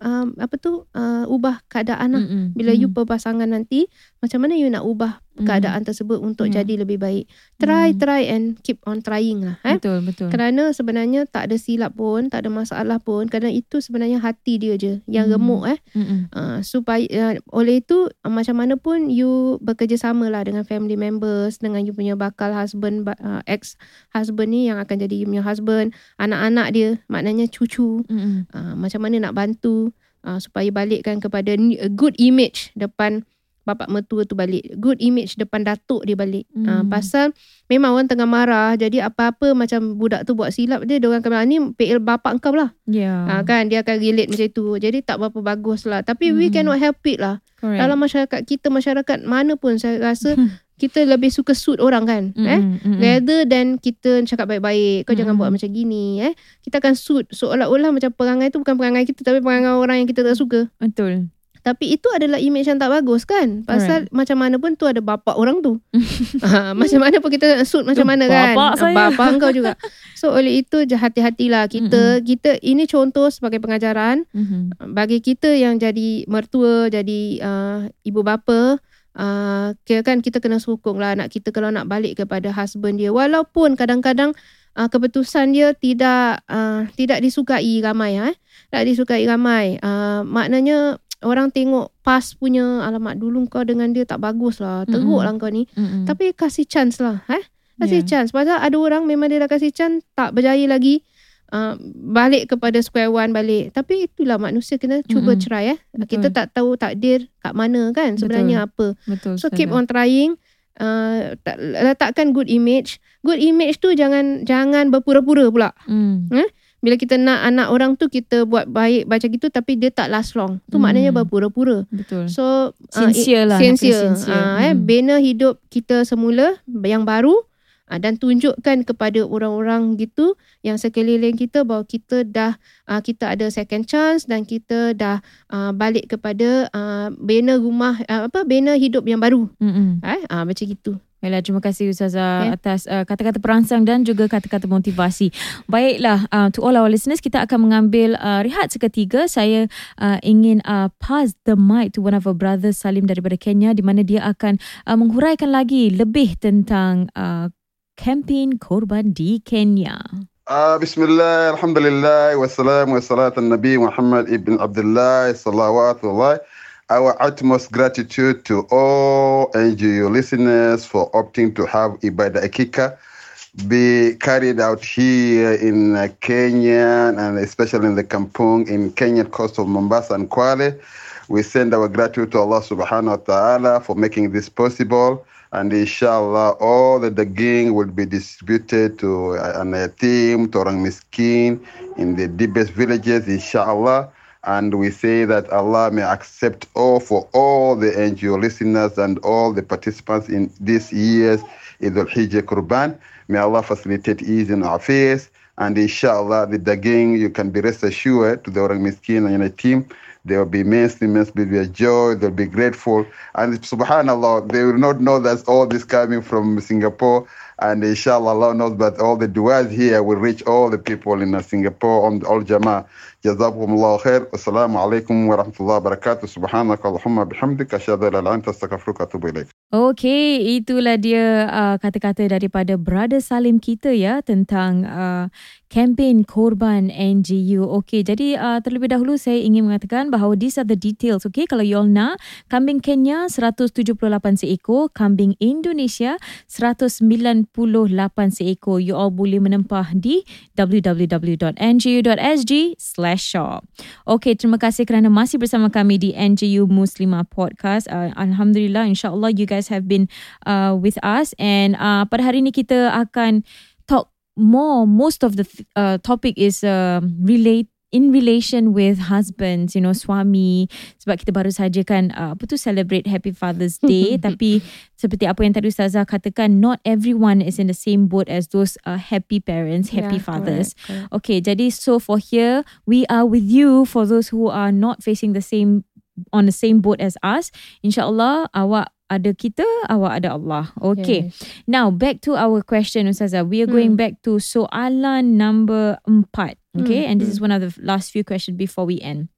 um, apa tu uh, ubah keadaan lah. Mm-mm. Bila you Mm. berpasangan nanti macam mana you nak ubah Mm. keadaan tersebut untuk Ya. jadi lebih baik. Try Mm. try and keep on trying lah eh. Betul, betul. Kerana sebenarnya tak ada silap pun, tak ada masalah pun kerana itu sebenarnya hati dia je yang Mm. remuk eh. Mm-mm. Uh, supaya uh, oleh itu uh, macam mana pun you bekerjasama lah dengan family members dengan you punya bakal husband ba- uh, ex husband ni yang akan jadi you punya husband anak-anak dia maknanya cucu Mm-mm. uh, macam mana nak bantu uh, supaya balikkan kepada a good image depan bapak mertua tu balik good image depan datuk dia balik uh, Hmm. pasal memang orang tengah marah jadi apa-apa macam budak tu buat silap dia dia orang akan bilang ni PL bapak engkau lah Yeah. Ah kan dia akan relate macam itu. Jadi tak berapa bagus lah. Tapi we Hmm. cannot help it lah. Correct. Dalam masyarakat kita masyarakat mana pun saya rasa kita lebih suka suit orang kan. Mm-mm. Eh rather than kita cakap baik-baik. Kau jangan Mm-mm. buat macam gini eh. Kita akan suit seolah-olah macam perangai tu bukan perangai kita tapi perangai orang yang kita tak suka. Betul. Tapi itu adalah image yang tak bagus kan. Pasal macam mana pun tu ada bapak orang tu. ha, macam mana pun kita suit macam mana kan. bapak saya. Bapak engkau juga. So oleh itu hati-hatilah kita. Kita ini contoh sebagai pengajaran Mhm. bagi kita yang jadi mertua, jadi uh, ibu bapa, uh, kira kan kita kena sokong lah anak kita kalau nak balik kepada husband dia. Walaupun kadang-kadang uh, keputusan dia tidak uh, tidak disukai ramai eh. Tak disukai ramai. Uh, maknanya orang tengok pas punya alamat dulu kau dengan dia tak bagus lah teruk lah kau ni. Mm-mm. tapi kasih chance lah eh. Kasih Yeah. chance. Pasal ada orang memang dia dah kasih chance tak berjaya lagi uh, balik kepada square one balik tapi itulah manusia kena cuba Mm-mm. try eh Betul. kita tak tahu takdir kat mana kan sebenarnya apa Betul. so keep on trying uh, tak- letakkan good image good image tu jangan jangan berpura-pura pula Mm. bila kita nak anak orang tu kita buat baik macam gitu tapi dia tak last long tu Hmm. maknanya berpura-pura Betul. so uh, Sincere lah, sincere, sincere. Uh, eh, Hmm. bina hidup kita semula yang baru uh, dan tunjukkan kepada orang-orang gitu yang sekeliling kita bahawa kita dah uh, kita ada second chance dan kita dah uh, balik kepada uh, bina rumah uh, apa bina hidup yang baru eh uh, macam gitu Baiklah, terima kasih Ustazah Ya. atas uh, kata-kata perangsang dan juga kata-kata motivasi. Baiklah, uh, to all our listeners, kita akan mengambil uh, rehat seketika. Saya uh, ingin uh, pass the mic to one of our brothers Salim daripada Kenya di mana dia akan uh, menghuraikan lagi lebih tentang uh, kempen korban di Kenya. آه بسم الله الحمد لله والسلام والصلاة النبي محمد ابن عبد الله صلوات الله Our utmost gratitude to all NGO listeners for opting to have Ibadah Akika be carried out here in uh, Kenya and especially in the Kampung in Kenyan coast of Mombasa and Kwale. We send our gratitude to Allah subhanahu wa ta'ala for making this possible. And inshallah, all the daging will be distributed to uh, an team, to orang miskin in the deepest villages, inshallah. And we say that Allah may accept all for all the NGO listeners and all the participants in this year's Eid al-Hijjah Qurban. May Allah facilitate ease in our affairs. And inshallah, the daging, you can be rest assured to the Orang Miskin and the team, they will be immensely, immensely joy. They'll be grateful. And subhanAllah, they will not know that all this coming from Singapore. And inshallah, Allah knows, but all the du'as here will reach all the people in uh, Singapore, on all Jama'ah. جزاكم الله خير والسلام عليكم ورحمة الله وبركاته سبحانك اللهم بحمدك أشهد أن لا إله إلا أنت أستغفرك وأتوب إليك Okey, itulah dia uh, kata-kata daripada Brother Salim kita ya tentang uh, kempen korban NGU. Okey, jadi uh, terlebih dahulu saya ingin mengatakan bahawa these are the details. Okey, kalau you all nak, kambing Kenya 178 seekor, kambing Indonesia 198 seekor. You all boleh menempah di www.ngu.sg slash shop. Okey, terima kasih kerana masih bersama kami di NGU Muslimah Podcast. Uh, Alhamdulillah, insyaAllah you guys have been uh, with us. And uh, pada hari ini kita akan talk more. Most of the uh, topic is uh, relate in relation with husbands, you know, suami. Sebab kita baru saja kan, uh, apa tu, celebrate Happy Father's Day. tapi seperti apa yang tadi Ustazah katakan, not everyone is in the same boat as those uh, happy parents, happy Yeah, fathers. correct, correct. Okay, jadi so for here, we are with you for those who are not facing the same on the same boat as us. InsyaAllah awak ada kita, awak ada Allah. Okay. Yes. Now back to our question Ustazah. We are going Hmm. back to soalan number empat. Okay, Hmm, and this is one of the last few questions before we end.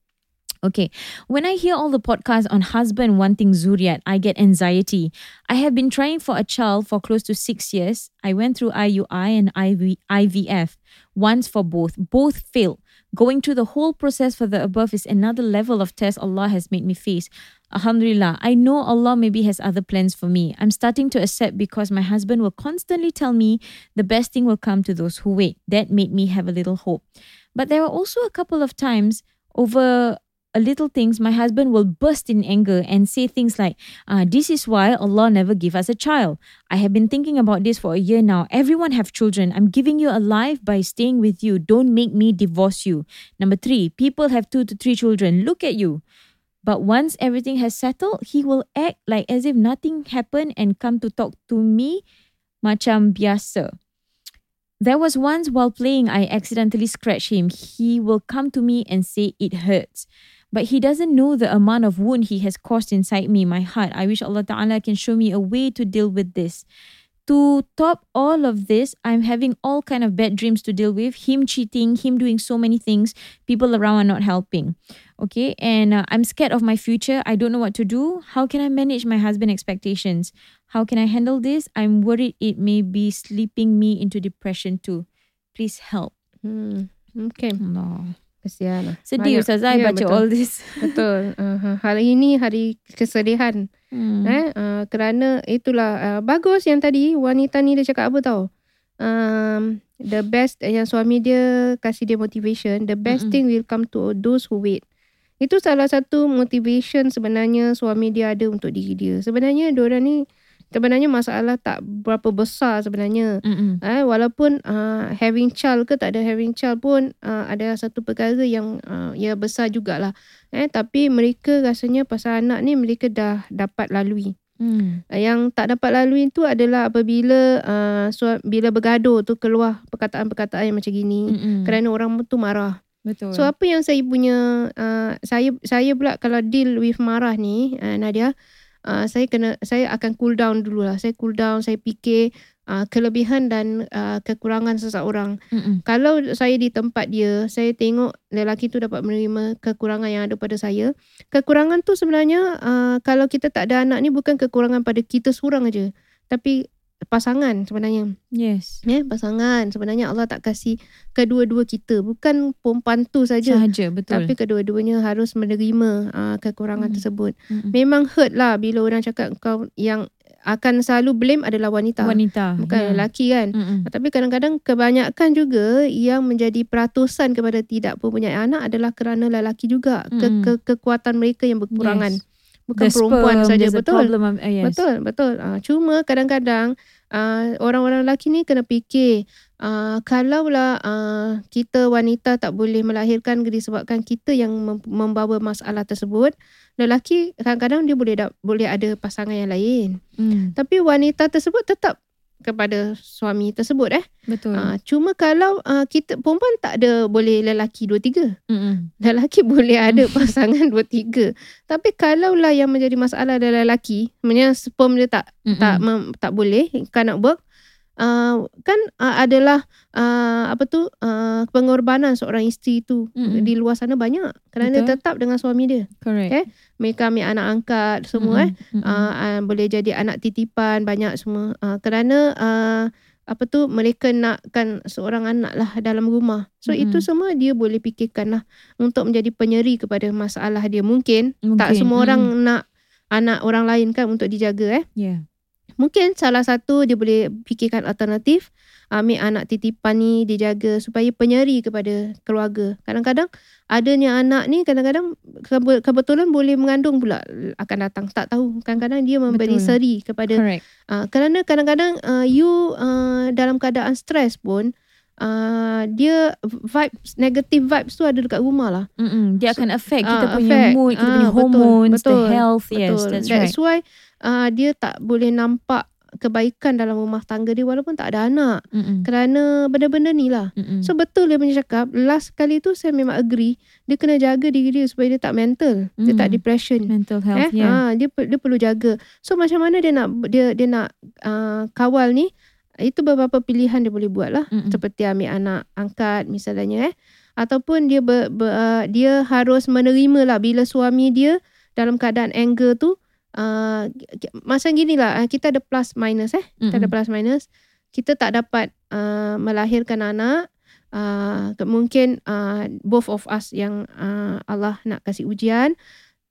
Okay, when I hear all the podcasts on husband wanting zuriat, I get anxiety. I have been trying for a child for close to six years. I went through IUI and IV, IVF, once for both. Both failed. Going through the whole process for the above is another level of test Allah has made me face. Alhamdulillah, I know Allah maybe has other plans for me. I'm starting to accept because my husband will constantly tell me the best thing will come to those who wait. That made me have a little hope. But there are also a couple of times over little things, my husband will burst in anger and say things like, uh, This is why Allah never give us a child. I have been thinking about this for a year now. Everyone have children. I'm giving you a life by staying with you. Don't make me divorce you. Number three, people have two to three children. Look at you. But once everything has settled, he will act like as if nothing happened and come to talk to me macam biasa. There was once while playing, I accidentally scratched him. He will come to me and say it hurts. But he doesn't know the amount of wound he has caused inside me, my heart. I wish Allah Ta'ala can show me a way to deal with this. To top all of this, I'm having all kind of bad dreams to deal with. Him cheating, him doing so many things. People around are not helping. Okay, and uh, I'm scared of my future. I don't know what to do. How can I manage my husband expectations? How can I handle this? I'm worried it may be slipping me into depression too. Please help. Hmm. Okay. Allah. Kesian lah. Sedih Banyak- Ustazah Ya, baca betul. all this. Betul. Uh, hari ini hari kesedihan. Hmm. Eh, uh, kerana itulah uh, bagus yang tadi wanita ni dia cakap apa tau. Um, the best yang suami dia kasih dia motivation, the best Mm-mm. thing will come to those who wait. Itu salah satu motivation sebenarnya suami dia ada untuk diri dia. Sebenarnya diorang ni sebenarnya masalah tak berapa besar sebenarnya. Mm-mm. Eh, walaupun uh, having child ke tak ada having child pun uh, ada satu perkara yang uh, ya besar jugalah. Eh, tapi mereka rasanya pasal anak ni mereka dah dapat lalui. Hmm. Uh, Yang tak dapat lalui itu adalah apabila uh, sua- bila bergaduh tu keluar perkataan-perkataan yang macam gini. Mm-mm. Kerana orang tu marah. Betul. So apa yang saya punya uh, saya saya pula kalau deal with marah ni uh, Nadia uh, saya kena saya akan cool down dulu lah. Saya cool down, saya fikir uh, kelebihan dan uh, kekurangan seseorang. Mm-mm. Kalau saya di tempat dia, saya tengok lelaki tu dapat menerima kekurangan yang ada pada saya. Kekurangan tu sebenarnya uh, kalau kita tak ada anak ni bukan kekurangan pada kita seorang aja. Tapi pasangan sebenarnya. Yes. Ya, pasangan sebenarnya Allah tak kasih kedua-dua kita. Bukan perempuan tu saja. Sahaja betul. Tapi kedua-duanya harus menerima uh, kekurangan Hmm. tersebut. Mm-mm. Memang hurt lah bila orang cakap kau yang akan selalu blame adalah wanita. wanita. Bukan Ya. lelaki kan. Mm-mm. Tapi kadang-kadang kebanyakan juga yang menjadi peratusan kepada tidak mempunyai anak adalah kerana lelaki juga. Ke, Mm-mm. ke, kekuatan mereka yang berkurangan. Yes. Bukan The perempuan saja. Betul. problem uh, yes. Betul, betul. Uh, cuma kadang-kadang uh, orang-orang lelaki ni kena fikir uh, kalaulah uh, kita wanita tak boleh melahirkan disebabkan kita yang mem- membawa masalah tersebut, lelaki kadang-kadang dia boleh da- boleh ada pasangan yang lain. Mm, Tapi wanita tersebut tetap kepada suami tersebut eh. betul. Uh, cuma kalau uh, kita perempuan tak ada boleh lelaki dua tiga. Mm-mm. Lelaki boleh ada pasangan dua tiga. Tapi kalaulah yang menjadi masalah adalah lelaki, sebenarnya sperm dia tak Mm-mm. tak mem, tak boleh cannot work uh, kan uh, adalah uh, apa tu uh, pengorbanan seorang isteri tu Mm-mm. di luar sana banyak kerana Betul. tetap dengan suami dia Correct. Eh, mereka ambil anak angkat semua eh Mm-mm. uh, uh, boleh jadi anak titipan banyak semua uh, kerana uh, apa tu mereka nakkan seorang anak lah dalam rumah so Mm-mm. itu semua dia boleh fikirkan lah untuk menjadi penyeri kepada masalah dia mungkin, tak Mungkin, semua orang mm. nak anak orang lain kan untuk dijaga eh Yeah. Mungkin salah satu dia boleh fikirkan alternatif ambil anak titipan ni dijaga supaya penyeri kepada keluarga. Kadang-kadang adanya anak ni kadang-kadang kebe- kebetulan boleh mengandung pula akan datang. Tak tahu. Kadang-kadang dia memberi Betul. seri kepada Correct. uh, kerana kadang-kadang uh, you uh, dalam keadaan stres pun uh, dia vibes negative vibes tu ada dekat rumah lah. Mm-mm. Dia akan affect kita Ah, punya affect. mood, kita Ah, punya betul, hormones, betul, the health. Yes, Betul. that's right. That's why uh, dia tak boleh nampak kebaikan dalam rumah tangga dia walaupun tak ada anak. Mm-mm. Kerana benda-benda ni lah. Mm-mm. So betul dia punya cakap. Last kali tu saya memang agree. Dia kena jaga diri dia supaya dia tak mental. Dia tak Mm. depression. mental Eh, health, yeah. ah, dia dia perlu jaga. So macam mana dia nak dia dia nak uh, kawal ni? Itu beberapa pilihan dia boleh buat lah. Mm-mm. Seperti ambil anak angkat misalnya eh. Ataupun dia ber, ber, uh, dia harus menerima lah bila suami dia dalam keadaan anger tu uh, macam gini lah uh, kita ada plus minus eh. Kita ada plus minus. Kita tak dapat uh, melahirkan anak. Uh, mungkin uh, both of us yang uh, Allah nak kasih ujian.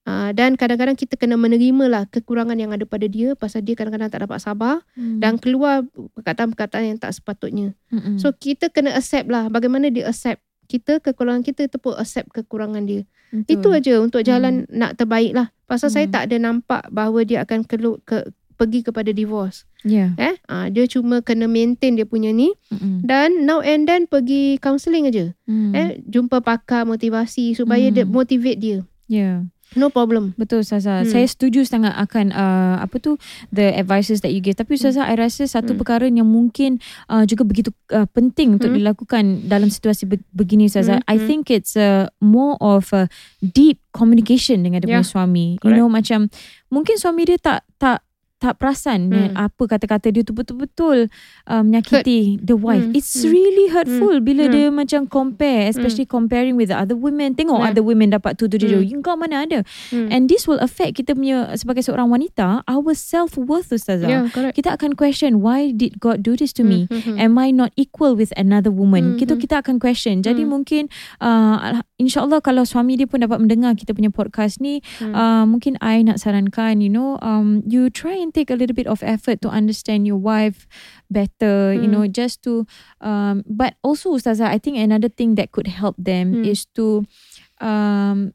Uh, dan kadang-kadang kita kena menerima lah kekurangan yang ada pada dia pasal dia kadang-kadang tak dapat sabar Mm. dan keluar perkataan-perkataan yang tak sepatutnya. Mm-mm. So kita kena accept lah bagaimana dia accept kita kekurangan kita kita pun accept kekurangan dia. Betul. Itu aja untuk jalan nak terbaik lah. Pasal saya Hmm. tak ada nampak bahawa dia akan kelu, ke, pergi kepada divorce. Yeah. Eh, ah, dia cuma kena maintain dia punya ni Mm-mm. dan now and then pergi counselling aja. Mm. Eh, jumpa pakar motivasi supaya Hmm. dia motivate dia. Yeah. No problem. Betul Ustazah. Hmm. Saya setuju sangat akan uh, apa tu the advices that you give. Tapi Ustazah, I rasa satu Hmm. perkara yang mungkin uh, juga begitu uh, penting untuk Hmm. dilakukan dalam situasi be- begini Ustazah. Hmm, I hmm. think it's uh, more of a deep communication dengan dia punya Yeah. suami. You Correct. know macam mungkin suami dia tak tak tak perasan Hmm. apa kata-kata dia tu betul-betul uh, menyakiti the wife. Hmm. It's Hmm. really hurtful bila Hmm. dia macam compare especially comparing with the other women. Tengok Yeah. other women dapat tu tu tu. Hmm. You kau mana ada? Hmm. And this will affect kita punya sebagai seorang wanita our self-worth ustazah. yeah, correct. Kita akan question why did God do this to me? Hmm, hmm, hmm. Am I not equal with another woman? Hmm, Kita hmm. kita akan question. Jadi Hmm. mungkin uh, insyaallah kalau suami dia pun dapat mendengar kita punya podcast ni, Hmm. uh, mungkin I nak sarankan you know um you try and take a little bit of effort to understand your wife better, you Hmm. know, just to um but also ustazah I think another thing that could help them Hmm. is to um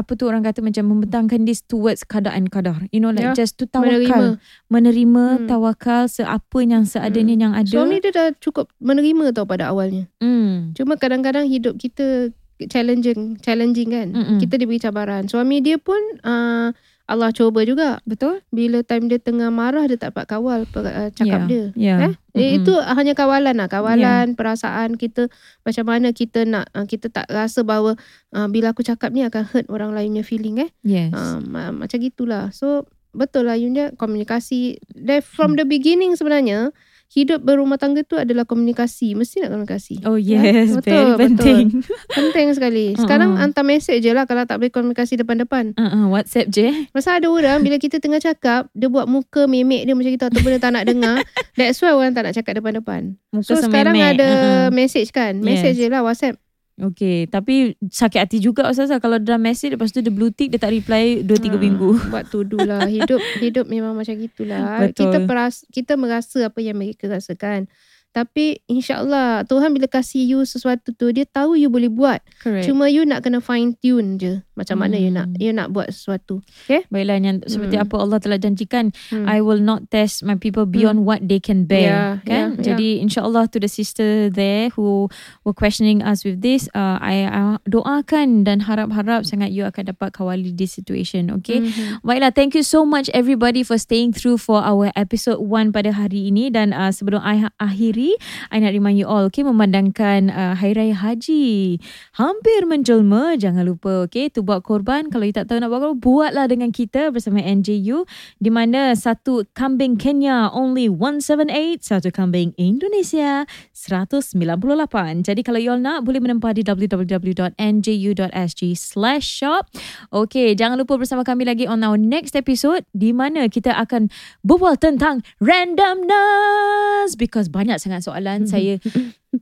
apa tu orang kata macam membentangkan this towards kadaan kadar. You know like Ya, just to tawakal Menerima. menerima Hmm. tawakal seapa yang seadanya yang ada. Suami dia dah cukup menerima tau pada awalnya. Hmm. Cuma kadang-kadang hidup kita challenging, challenging kan. Mm-mm. Kita diberi cabaran. Suami dia pun uh, Allah cuba juga. Betul? Bila time dia tengah marah dia tak dapat kawal uh, cakap Ya, dia. Ya. Eh? Eh, Mm-mm. Itu hanya kawalan lah. Kawalan, perasaan kita. Macam mana kita nak, uh, kita tak rasa bahawa uh, bila aku cakap ni akan hurt orang lain punya feeling eh. Yes. Uh, ma- macam gitulah. So, betul lah Yunda. Komunikasi. Dari from the beginning sebenarnya, hidup berumah tangga tu adalah komunikasi. Mesti nak komunikasi. oh yes, betul, very betul. penting. Penting sekali. Sekarang Uh-uh. hantar mesej je lah kalau tak boleh komunikasi depan-depan. Uh-uh, WhatsApp je. Masa ada orang bila kita tengah cakap, dia buat muka memek dia macam itu ataupun dia tak nak dengar. That's why orang tak nak cakap depan-depan. Muka So sekarang sememek. ada Uh-uh. message kan. Message Yes. je lah WhatsApp. Okay, tapi sakit hati juga Ustazah kalau dia dah message lepas tu dia blue tick dia tak reply 2 3 Ah, minggu. Buat tuduh lah. Hidup hidup memang macam gitulah. Betul. Kita peras, kita merasa apa yang mereka rasakan. Tapi insyaAllah Tuhan bila kasih you sesuatu tu Dia tahu you boleh buat Correct. Cuma you nak kena fine tune je Macam mana you nak Hmm. You nak buat sesuatu Baiklah yang seperti Hmm. apa Allah telah janjikan Hmm. I will not test my people beyond what they can bear. Yeah, kan? yeah, Jadi insyaallah to the sister there who were questioning us with this, uh, I, I doakan dan harap-harap sangat you akan dapat kawali this situation. Okay. Mhm. Baiklah, thank you so much everybody for staying through for our episode 1 pada hari ini dan uh, sebelum I akhiri, I nak remind you all okay memandangkan uh, Hari Raya Haji. Hampir menjelma, jangan lupa okay tu buat korban. Kalau you tak tahu nak buat korban buatlah dengan kita bersama NJU di mana satu kambing Kenya only 178, satu kambing Indonesia 198. Jadi kalau you all nak boleh menempah di www.nju.sg/shop. Okay, jangan lupa bersama kami lagi on our next episode di mana kita akan berbual tentang randomness because banyak sangat soalan saya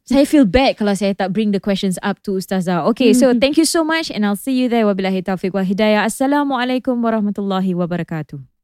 saya feel bad kalau saya tak bring the questions up to Ustazah. Okay, so thank you so much and I'll see you there. Wabillahi taufiq wal hidayah. Assalamualaikum warahmatullahi wabarakatuh.